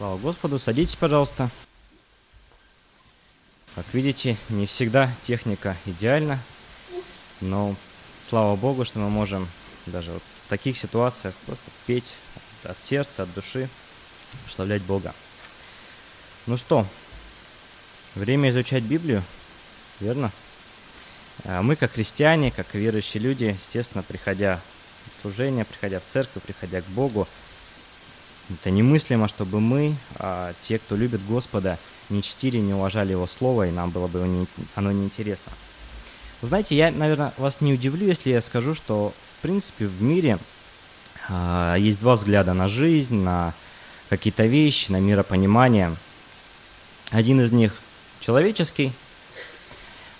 Слава Господу. Садитесь, пожалуйста. Как видите, не всегда техника идеальна, но слава Богу, что мы можем даже вот в таких ситуациях просто петь от сердца, от души, прославлять Бога. Ну что, время изучать Библию, верно? А Мы, как христиане, как верующие люди, естественно, приходя в служение, приходя в церковь, приходя к Богу, это немыслимо, чтобы мы, а, те, кто любит Господа, не чтили, не уважали Его Слово, и нам было бы оно неинтересно. Вы знаете, я, наверное, вас не удивлю, если я скажу, что, в принципе, в мире а, есть два взгляда на жизнь, на какие-то вещи, на миропонимание. Один из них человеческий,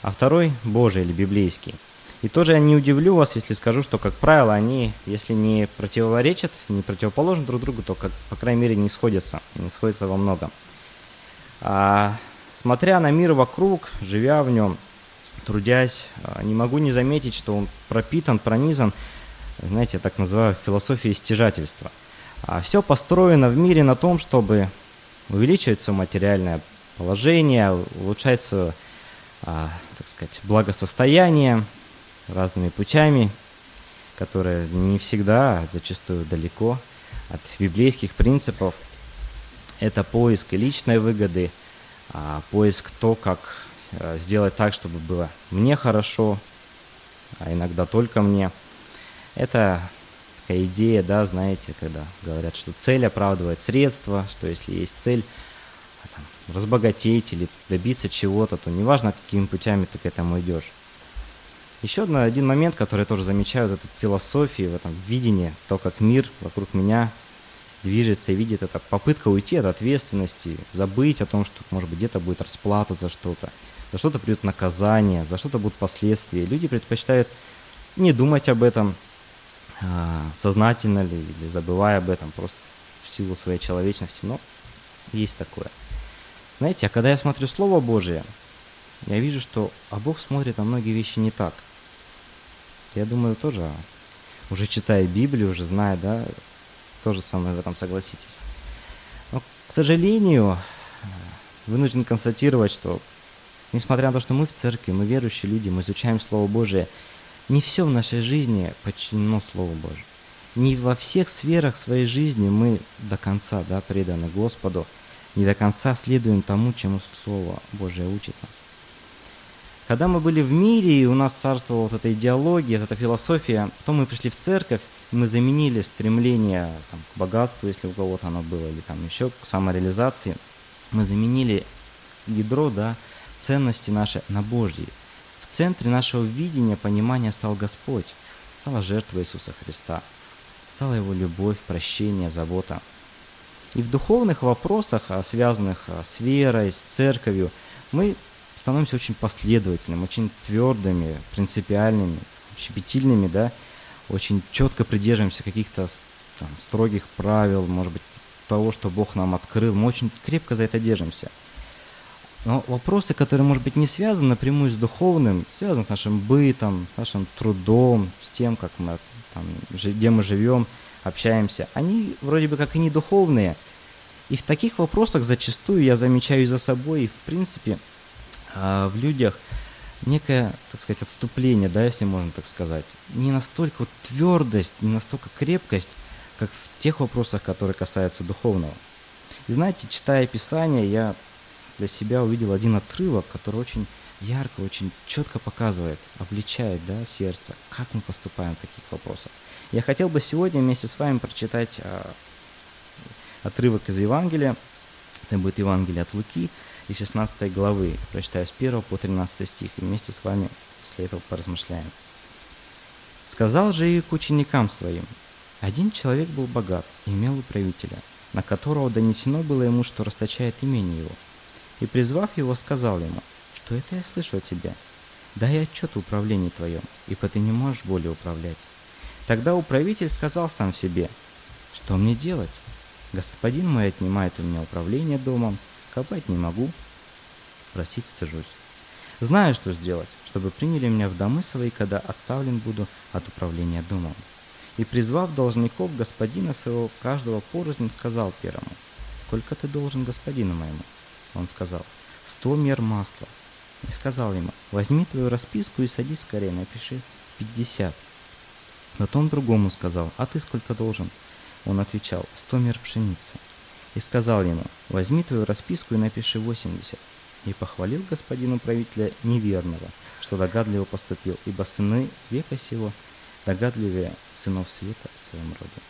а второй Божий или библейский. И тоже я не удивлю вас, если скажу, что, как правило, они, если не противоречат, не противоположны друг другу, то, как, по крайней мере, не сходятся, не сходятся во многом. А, смотря на мир вокруг, живя в нем, трудясь, а, не могу не заметить, что он пропитан, пронизан, знаете, я так называю, философией стяжательства. А все построено в мире на том, чтобы увеличивать свое материальное положение, улучшать свое, а, так сказать, благосостояние разными путями, которые не всегда, а зачастую далеко от библейских принципов. Это поиск личной выгоды, а, поиск то, как э, сделать так, чтобы было мне хорошо, а иногда только мне. Это такая идея, да, знаете, когда говорят, что цель оправдывает средства, что если есть цель а, там, разбогатеть или добиться чего-то, то неважно, какими путями ты к этому идешь. Еще один момент, который я тоже замечаю в этой философии, в этом видении, то, как мир вокруг меня движется и видит, это попытка уйти от ответственности, забыть о том, что, может быть, где-то будет расплата за что-то, за что-то придет наказание, за что-то будут последствия. Люди предпочитают не думать об этом, а, сознательно ли, или забывая об этом, просто в силу своей человечности, но есть такое. Знаете, а когда я смотрю Слово Божие, я вижу, что а Бог смотрит на многие вещи не так. Я думаю, тоже, уже читая Библию, уже зная, да, тоже со мной в этом согласитесь. Но, к сожалению, вынужден констатировать, что несмотря на то, что мы в церкви, мы верующие люди, мы изучаем Слово Божие, не все в нашей жизни подчинено Слову Божию. Не во всех сферах своей жизни мы до конца да, преданы Господу, не до конца следуем тому, чему Слово Божие учит нас. Когда мы были в мире, и у нас царствовала вот эта идеология, вот эта философия, потом мы пришли в церковь, и мы заменили стремление там, к богатству, если у кого-то оно было, или там еще к самореализации, мы заменили ядро, да, ценности наши на Божьи. В центре нашего видения, понимания стал Господь, стала жертва Иисуса Христа, стала Его любовь, прощение, забота. И в духовных вопросах, а, связанных а, с верой, с церковью, мы становимся очень последовательными, очень твердыми, принципиальными, щепетильными, да, очень четко придерживаемся каких-то там, строгих правил, может быть, того, что Бог нам открыл, мы очень крепко за это держимся. Но вопросы, которые, может быть, не связаны напрямую с духовным, связаны с нашим бытом, с нашим трудом, с тем, как мы, там, где мы живем, общаемся, они вроде бы как и не духовные. И в таких вопросах зачастую я замечаю за собой, и в принципе а, в людях некое, так сказать, отступление, да, если можно так сказать. Не настолько вот твердость, не настолько крепкость, как в тех вопросах, которые касаются духовного. И знаете, читая Писание, я для себя увидел один отрывок, который очень ярко, очень четко показывает, обличает да, сердце, как мы поступаем в таких вопросах. Я хотел бы сегодня вместе с вами прочитать а, отрывок из Евангелия. Это будет Евангелие от Луки из 16 главы. Прочитаю с 1 по 13 стих. И вместе с вами после этого поразмышляем. «Сказал же и к ученикам своим, один человек был богат и имел управителя, на которого донесено было ему, что расточает имение его. И, призвав его, сказал ему, что это я слышу от тебя. Дай отчет о управлении твоем, ибо ты не можешь более управлять. Тогда управитель сказал сам себе, что мне делать? Господин мой отнимает у меня управление домом, копать не могу, просить стыжусь. Знаю, что сделать, чтобы приняли меня в домы свои, когда отставлен буду от управления домом. И призвав должников господина своего, каждого порознь, сказал первому, сколько ты должен господину моему? Он сказал, сто мер масла. И сказал ему, возьми твою расписку и садись скорее, напиши пятьдесят. Потом другому сказал, а ты сколько должен? Он отвечал, сто мер пшеницы. И сказал ему, возьми твою расписку и напиши восемьдесят. И похвалил господину правителя неверного, что догадливо поступил, ибо сыны века сего догадливее сынов света в своем роде.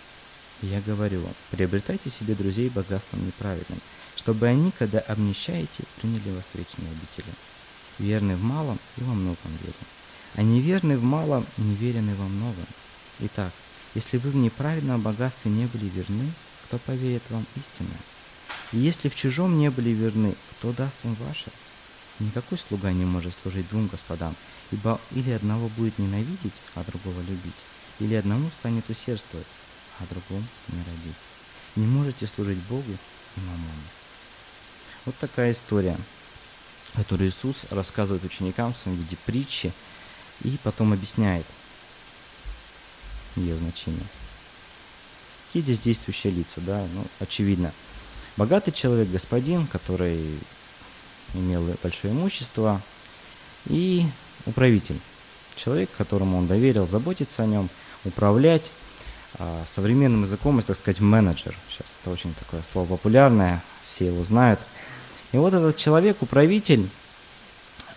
И я говорю вам, приобретайте себе друзей богатством неправедным, чтобы они, когда обнищаете, приняли вас в вечные обители. Верный в малом и во многом верен, а неверный в малом, неверен и во многом. Итак, если вы в неправедном богатстве не были верны, кто поверит вам истинное? И если в чужом не были верны, кто даст вам ваше? Никакой слуга не может служить двум господам, ибо или одного будет ненавидеть, а другого любить, или одному станет усердствовать, а другому не родить. Не можете служить Богу и мамону. Вот такая история, которую Иисус рассказывает ученикам в своем виде притчи и потом объясняет ее значение. Какие здесь действующие лица, да, ну, очевидно. Богатый человек, господин, который имел большое имущество, и управитель, человек, которому он доверил заботиться о нем, управлять. А, современным языком, это, так сказать, менеджер. Сейчас это очень такое слово популярное, все его знают. И вот этот человек, управитель,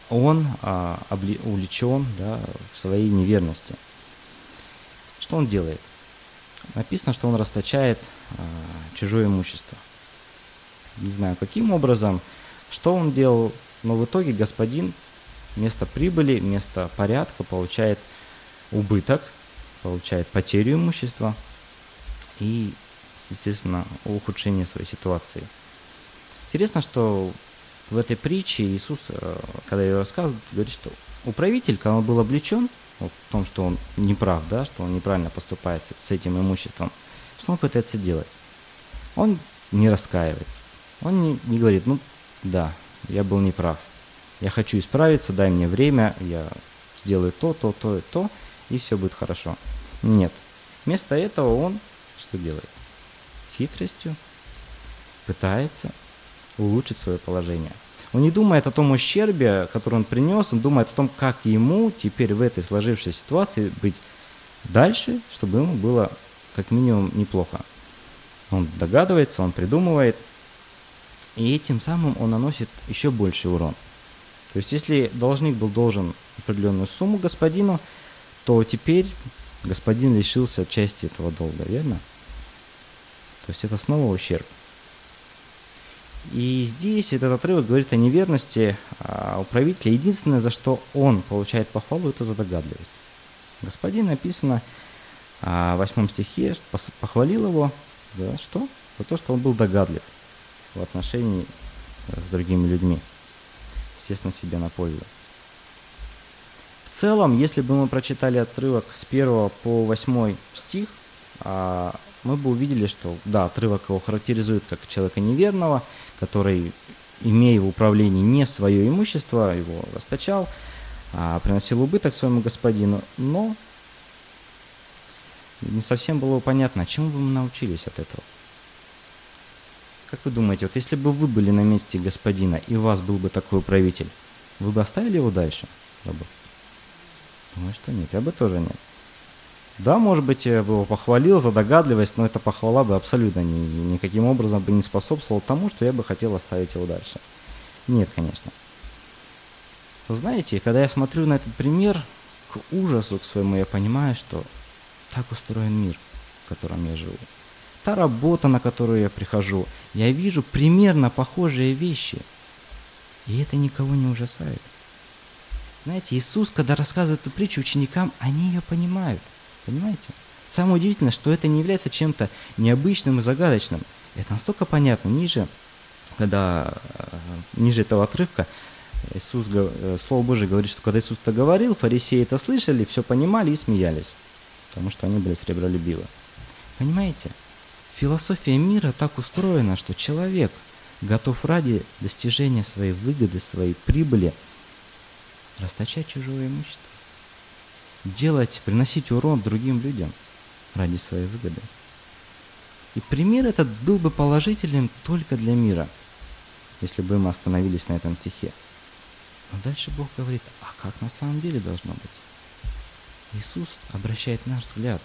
он а, обли, увлечен да, в своей неверности. Что он делает? Написано, что он расточает а, чужое имущество. Не знаю, каким образом, что он делал, но в итоге господин вместо прибыли, вместо порядка получает убыток, получает потерю имущества и, естественно, ухудшение своей ситуации. Интересно, что в этой притче Иисус, э, когда ее рассказывает, говорит, что управитель, когда он был облечен в том, что он не прав, да, что он неправильно поступает с этим имуществом, что он пытается делать? Он не раскаивается. Он не, не говорит, ну да, я был неправ, я хочу исправиться, дай мне время, я сделаю то, то, то и то, и все будет хорошо. Нет. Вместо этого он что делает? Хитростью пытается улучшить свое положение. Он не думает о том ущербе, который он принес, он думает о том, как ему теперь в этой сложившейся ситуации быть дальше, чтобы ему было как минимум неплохо. Он догадывается, он придумывает, и этим самым он наносит еще больший урон. То есть если должник был должен определенную сумму господину, то теперь господин лишился части этого долга, верно? То есть это снова ущерб. И здесь этот отрывок говорит о неверности а управителя. Единственное, за что он получает похвалу, это за догадливость. Господин написано а, в восьмом стихе, похвалил его за что? За то, что он был догадлив в отношении э, с другими людьми естественно, себе на пользу. В целом, если бы мы прочитали отрывок с 1 по 8 стих, а, мы бы увидели, что да, отрывок его характеризует как человека неверного, который, имея в управлении не свое имущество, его расточал, а, приносил убыток своему господину, но не совсем было понятно, чему бы мы научились от этого. Как вы думаете, вот если бы вы были на месте господина, и у вас был бы такой управитель, вы бы оставили его дальше? Думаю, что нет, я бы тоже нет. Да, может быть, я бы его похвалил за догадливость, но эта похвала бы абсолютно ни, никаким образом бы не способствовала тому, что я бы хотел оставить его дальше. Нет, конечно. Вы знаете, когда я смотрю на этот пример, к ужасу к своему я понимаю, что так устроен мир, в котором я живу та работа, на которую я прихожу, я вижу примерно похожие вещи. И это никого не ужасает. Знаете, Иисус, когда рассказывает эту притчу ученикам, они ее понимают. Понимаете? Самое удивительное, что это не является чем-то необычным и загадочным. Это настолько понятно. Ниже, когда э, ниже этого отрывка, Иисус, э, Слово Божие говорит, что когда Иисус это говорил, фарисеи это слышали, все понимали и смеялись, потому что они были сребролюбивы. Понимаете? Философия мира так устроена, что человек готов ради достижения своей выгоды, своей прибыли расточать чужое имущество, делать, приносить урон другим людям ради своей выгоды. И пример этот был бы положительным только для мира, если бы мы остановились на этом стихе. Но дальше Бог говорит, а как на самом деле должно быть? Иисус обращает наш взгляд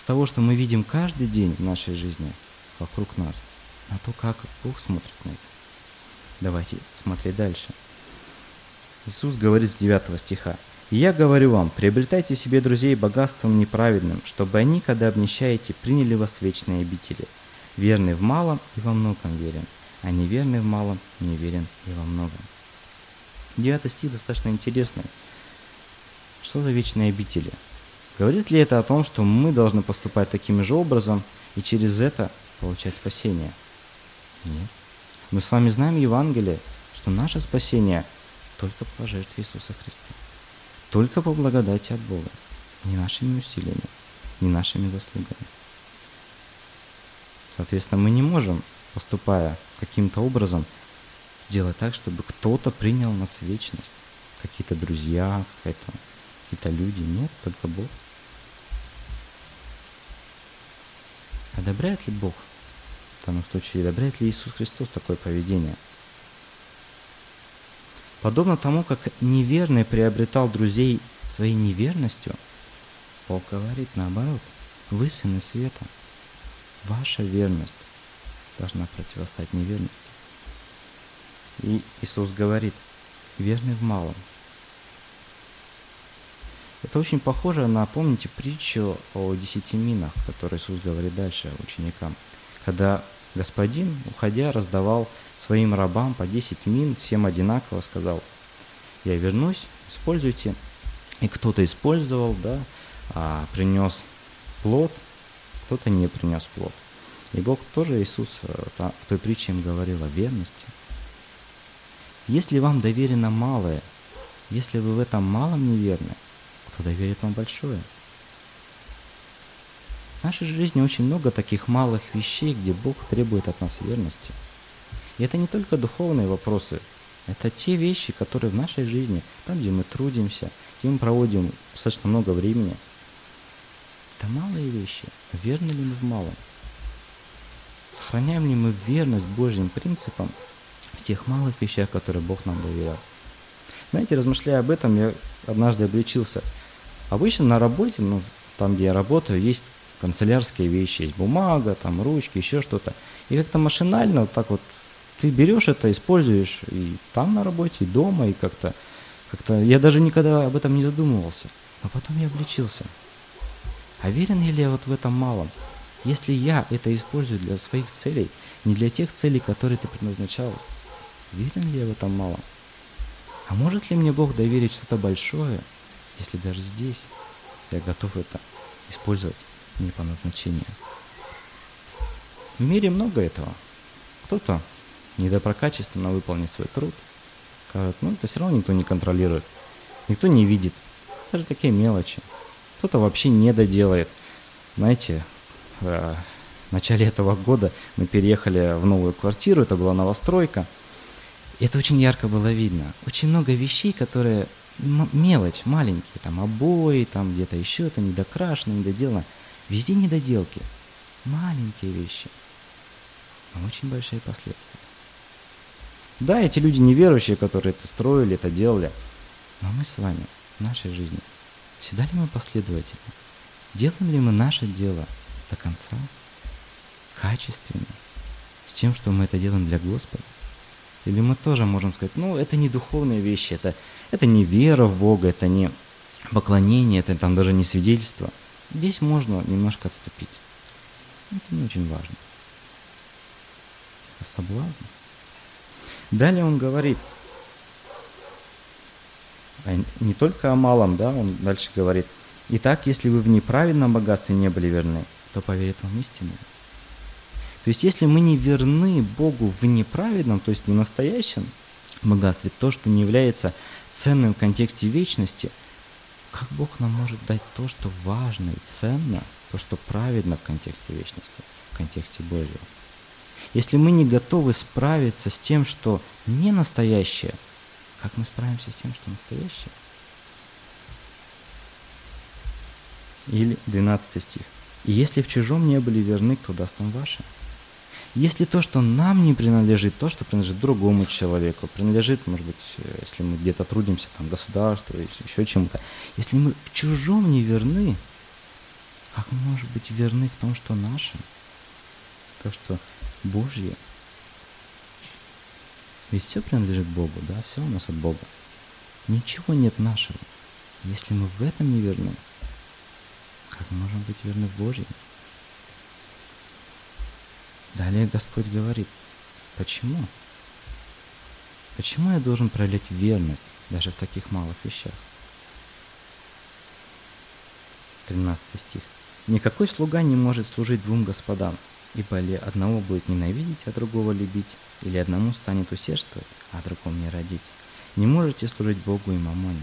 с того, что мы видим каждый день в нашей жизни вокруг нас, на то, как Бог смотрит на это. Давайте смотреть дальше. Иисус говорит с 9 стиха. «И я говорю вам, приобретайте себе друзей богатством неправедным, чтобы они, когда обнищаете, приняли вас вечные обители. Верный в малом и во многом верен, а неверный в малом не верен и во многом». Девятый стих достаточно интересный. Что за вечные обители? Говорит ли это о том, что мы должны поступать таким же образом и через это получать спасение? Нет. Мы с вами знаем Евангелие, что наше спасение только по жертве Иисуса Христа. Только по благодати от Бога. Не нашими усилиями, не нашими заслугами. Соответственно, мы не можем, поступая каким-то образом, сделать так, чтобы кто-то принял нас в вечность. Какие-то друзья, какие-то какие люди. Нет, только Бог. Одобряет ли Бог в данном случае, одобряет ли Иисус Христос такое поведение? Подобно тому, как неверный приобретал друзей своей неверностью, Бог говорит наоборот, вы сыны света, ваша верность должна противостать неверности. И Иисус говорит, верный в малом. Это очень похоже на, помните, притчу о десяти минах, которую Иисус говорит дальше ученикам. Когда господин, уходя, раздавал своим рабам по 10 мин, всем одинаково сказал, я вернусь, используйте. И кто-то использовал, да, а, принес плод, кто-то не принес плод. И Бог тоже, Иисус, э, в той притче им говорил о верности – если вам доверено малое, если вы в этом малом неверны, кто доверит вам большое? В нашей жизни очень много таких малых вещей, где Бог требует от нас верности. И это не только духовные вопросы, это те вещи, которые в нашей жизни, там, где мы трудимся, где мы проводим достаточно много времени. Это малые вещи. Верны ли мы в малом? Сохраняем ли мы верность Божьим принципам в тех малых вещах, которые Бог нам доверял. Знаете, размышляя об этом, я однажды обличился. Обычно на работе, ну, там, где я работаю, есть канцелярские вещи, есть бумага, там, ручки, еще что-то. И как-то машинально вот так вот ты берешь это, используешь и там на работе, и дома, и как-то, как-то я даже никогда об этом не задумывался. Но потом я обличился. А верен ли я вот в этом малом? Если я это использую для своих целей, не для тех целей, которые ты предназначалась, Верен ли я в этом малом? А может ли мне Бог доверить что-то большое, если даже здесь я готов это использовать не по назначению? В мире много этого. Кто-то недопрокачественно выполнит свой труд. Скажет, ну это все равно никто не контролирует. Никто не видит. Даже такие мелочи. Кто-то вообще не доделает. Знаете, э, в начале этого года мы переехали в новую квартиру, это была новостройка – и это очень ярко было видно. Очень много вещей, которые мелочь, маленькие, там обои, там где-то еще это недокрашено, недоделано. Везде недоделки. Маленькие вещи. Но очень большие последствия. Да, эти люди неверующие, которые это строили, это делали. Но мы с вами в нашей жизни, всегда ли мы последовательны? Делаем ли мы наше дело до конца? Качественно? С тем, что мы это делаем для Господа? Или мы тоже можем сказать, ну, это не духовные вещи, это, это не вера в Бога, это не поклонение, это там даже не свидетельство. Здесь можно немножко отступить. Это не очень важно. Это соблазн. Далее он говорит, а не только о малом, да, он дальше говорит, «Итак, если вы в неправедном богатстве не были верны, то поверит вам истину, то есть если мы не верны Богу в неправедном, то есть не настоящем богатстве, то, что не является ценным в контексте вечности, как Бог нам может дать то, что важно и ценно, то, что праведно в контексте вечности, в контексте Божьего? Если мы не готовы справиться с тем, что не настоящее, как мы справимся с тем, что настоящее? Или 12 стих. И если в чужом не были верны, кто даст вам ваше? Если то, что нам не принадлежит, то, что принадлежит другому человеку, принадлежит, может быть, если мы где-то трудимся, там, государству, или еще чему-то, если мы в чужом не верны, как мы можем быть верны в том, что наше, то, что Божье? Ведь все принадлежит Богу, да, все у нас от Бога. Ничего нет нашего. Если мы в этом не верны, как мы можем быть верны в Божьем? Далее Господь говорит, почему? Почему я должен проявлять верность даже в таких малых вещах? 13 стих. Никакой слуга не может служить двум господам, ибо ли одного будет ненавидеть, а другого любить, или одному станет усердствовать, а другому не родить. Не можете служить Богу и мамоне.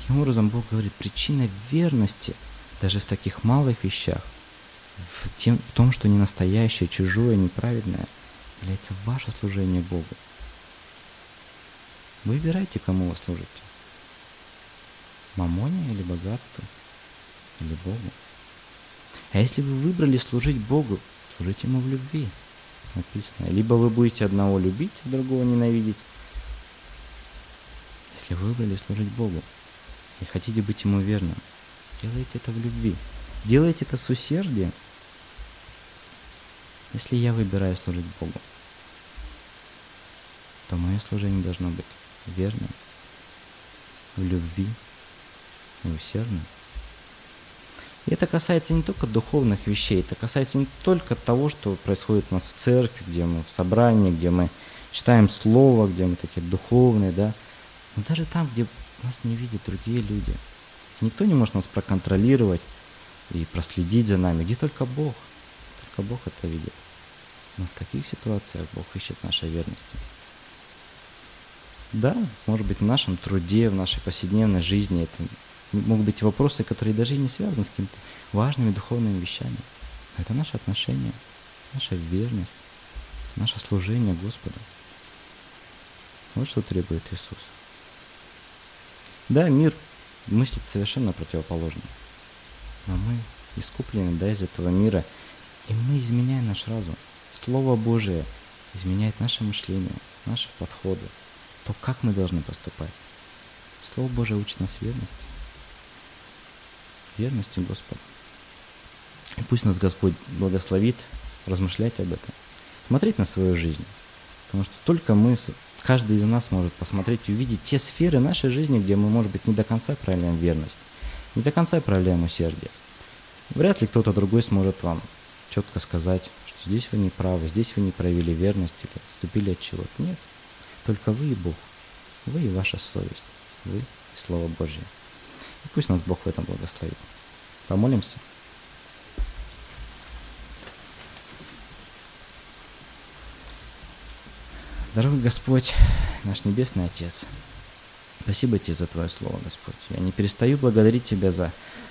Таким образом, Бог говорит, причина верности даже в таких малых вещах, в, тем, в том, что не настоящее, чужое, неправедное, является ваше служение Богу. Выбирайте, кому вы служите. Мамоне или богатству, или Богу. А если вы выбрали служить Богу, служите Ему в любви. Написано. Либо вы будете одного любить, а другого ненавидеть. Если вы выбрали служить Богу и хотите быть Ему верным, делайте это в любви. Делайте это с усердием. Если я выбираю служить Богу, то мое служение должно быть верным, в любви и усердным. И это касается не только духовных вещей, это касается не только того, что происходит у нас в церкви, где мы в собрании, где мы читаем Слово, где мы такие духовные, да, но даже там, где нас не видят другие люди. Никто не может нас проконтролировать и проследить за нами, где только Бог. Только Бог это видит. Но в таких ситуациях Бог ищет нашей верности. Да, может быть, в нашем труде, в нашей повседневной жизни это могут быть вопросы, которые даже и не связаны с какими-то важными духовными вещами. Это наше отношение, наша верность, наше служение Господу. Вот что требует Иисус. Да, мир мыслит совершенно противоположно. Но мы искуплены да, из этого мира, и мы изменяем наш разум. Слово Божие изменяет наше мышление, наши подходы, то, как мы должны поступать. Слово Божие учит нас верности верности Господу. И пусть нас Господь благословит размышлять об этом, смотреть на свою жизнь. Потому что только мы, каждый из нас может посмотреть и увидеть те сферы нашей жизни, где мы, может быть, не до конца проявляем верность, не до конца проявляем усердие. Вряд ли кто-то другой сможет вам четко сказать, что здесь вы не правы, здесь вы не проявили верность или отступили от чего-то. Нет. Только вы и Бог. Вы и ваша совесть. Вы и Слово Божье. И пусть нас Бог в этом благословит. Помолимся. Дорогой Господь, наш Небесный Отец, спасибо Тебе за Твое Слово, Господь. Я не перестаю благодарить Тебя за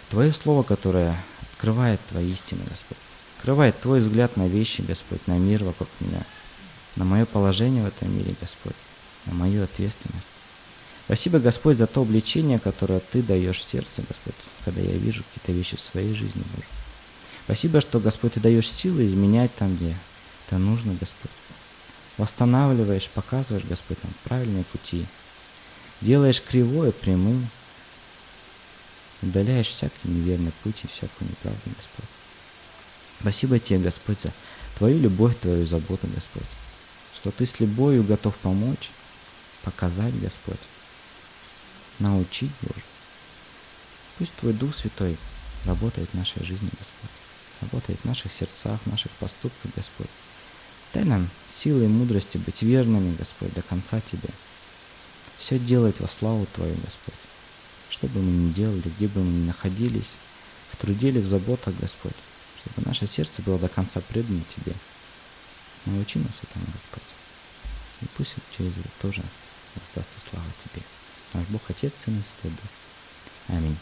Твое Слово, которое открывает Твои истины, Господь. Открывает Твой взгляд на вещи, Господь, на мир вокруг меня, на мое положение в этом мире, Господь, на мою ответственность. Спасибо, Господь, за то обличение, которое Ты даешь сердце, Господь, когда я вижу какие-то вещи в своей жизни, Боже. Спасибо, что, Господь, Ты даешь силы изменять там, где это нужно, Господь. Восстанавливаешь, показываешь, Господь, нам правильные пути. Делаешь кривое прямым. Удаляешь всякий неверный путь и всякую неправду, Господь. Спасибо Тебе, Господь, за Твою любовь, Твою заботу, Господь. Что Ты с любовью готов помочь, показать, Господь научить, Боже. Пусть Твой Дух Святой работает в нашей жизни, Господь. Работает в наших сердцах, в наших поступках, Господь. Дай нам силы и мудрости быть верными, Господь, до конца Тебе. Все делать во славу Твою, Господь. Что бы мы ни делали, где бы мы ни находились, в труде или в заботах, Господь, чтобы наше сердце было до конца предано Тебе. Научи нас этому, Господь. И пусть через это тоже воздастся слава Тебе. Наш Бог Отец, Сын и Святой Дух. Аминь.